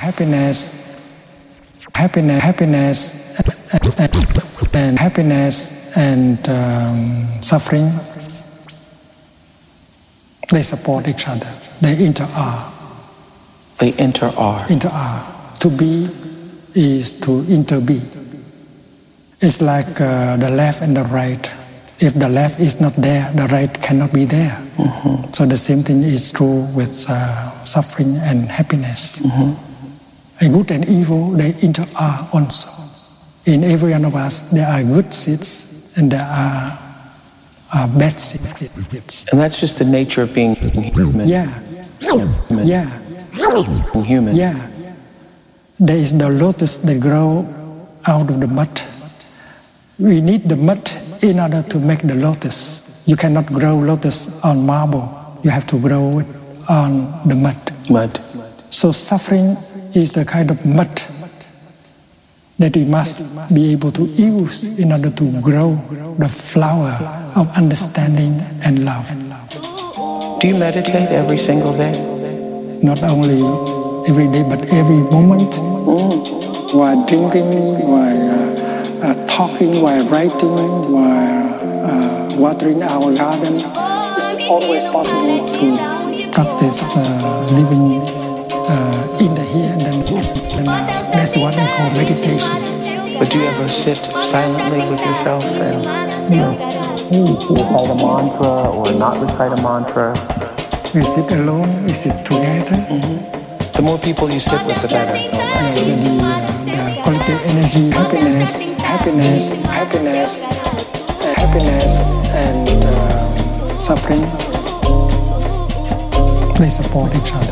happiness, happiness, happiness, and, happiness and um, suffering, they support each other. They inter-are. They inter-are. Inter-are. To be is to inter-be. It's like uh, the left and the right. If the left is not there, the right cannot be there. Mm-hmm. So the same thing is true with uh, suffering and happiness. Mm-hmm. And good and evil, they inter-are also. In every one of us, there are good seeds and there are, are bad seeds. And that's just the nature of being human. Yeah. Human. Yeah. Human. Yeah. There is the lotus that grow out of the mud. We need the mud in order to make the lotus. You cannot grow lotus on marble. You have to grow it on the mud. Mud. So suffering is the kind of mud that we must be able to use in order to grow the flower of understanding and love. Do you meditate every single day? Not only every day, but every moment. Mm. While drinking, while uh, uh, talking, while writing, while uh, watering our garden, it's always possible to practice uh, living that's what we call meditation. But do you ever sit silently with yourself and you no. recite a mantra or not recite a mantra? We sit alone, we sit together. Mm-hmm. The more people you sit with, the better. Yeah, the, the collective energy, happiness, happiness, happiness, uh, happiness, and uh, suffering, they support each other.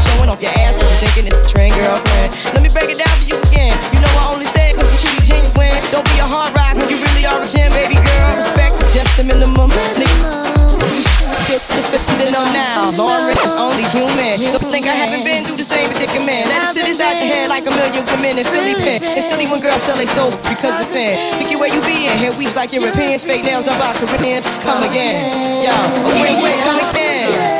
Showing off your ass cause you're thinking it's a train girlfriend. Let me break it down for you again. You know I only say it cause I'm truly genuine. Don't be a hard rock when you really are a gem, baby girl. Respect is just the minimum. Nigga, then I'm now. Lauren is only human. Don't think I haven't been through the same predicament. Let the shit out your head like a million women in Philly pen. It's silly when girls sell their soul because they sin. Think you where you be in. Hair weaves like Europeans. Fake nails done by Koreans. Come again. Yo, wait, wait, come again.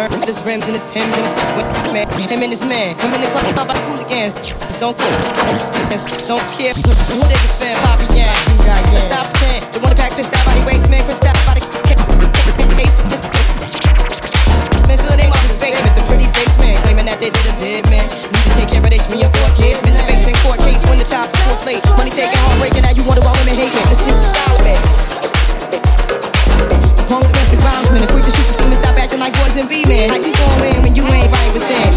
slurp with his rims and his Timbs and his man. Him and his man. come in the club, pop out hooligans. Don't care. Don't care who they defend. Bobby Yang. Let's stop ten. They wanna pack pissed out by the waist, man. Pissed out by the case. Man, still name off his face. It's a pretty face, man. Claiming that they did a bid, man. Need to take care of their three or four kids. Been the face in court case when the child support late. Money taken home, now you wonder why women hate me. and be man. How you going when you ain't right with them.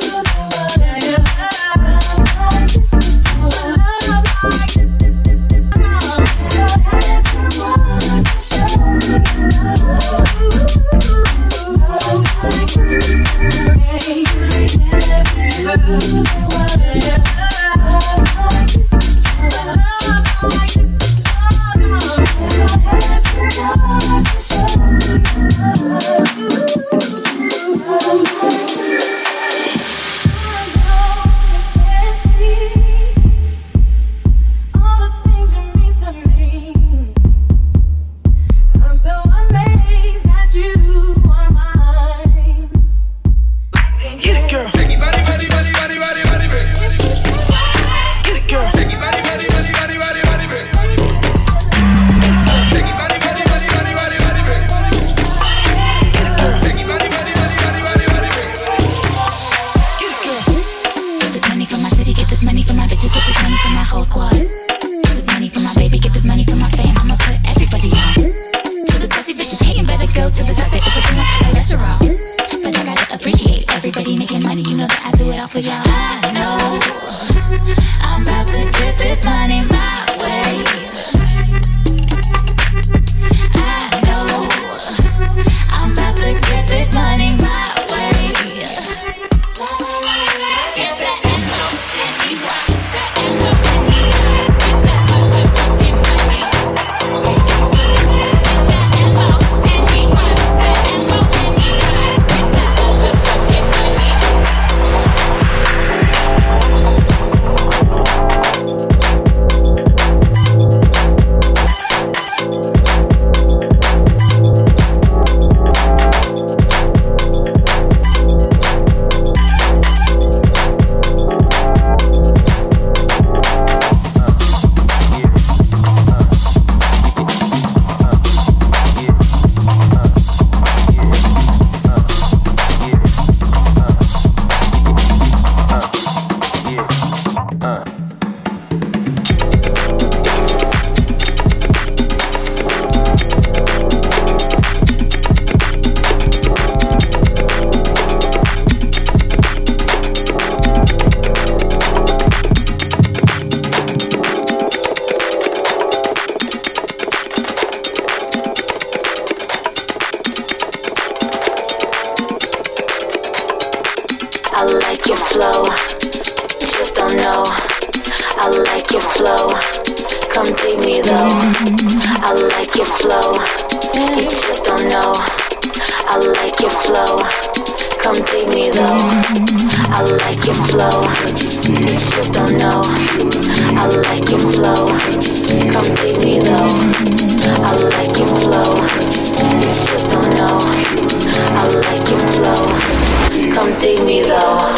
good. I like. Come dig me though.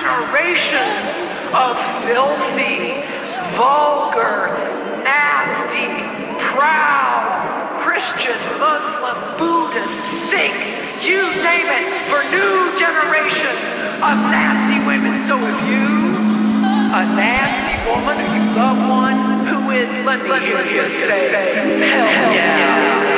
generations of filthy, vulgar, nasty, proud Christian, Muslim, Buddhist, Sikh, you name it, for new generations of nasty women. So if you, a nasty woman, or you love one who is, let me hear you say, hell yeah. yeah.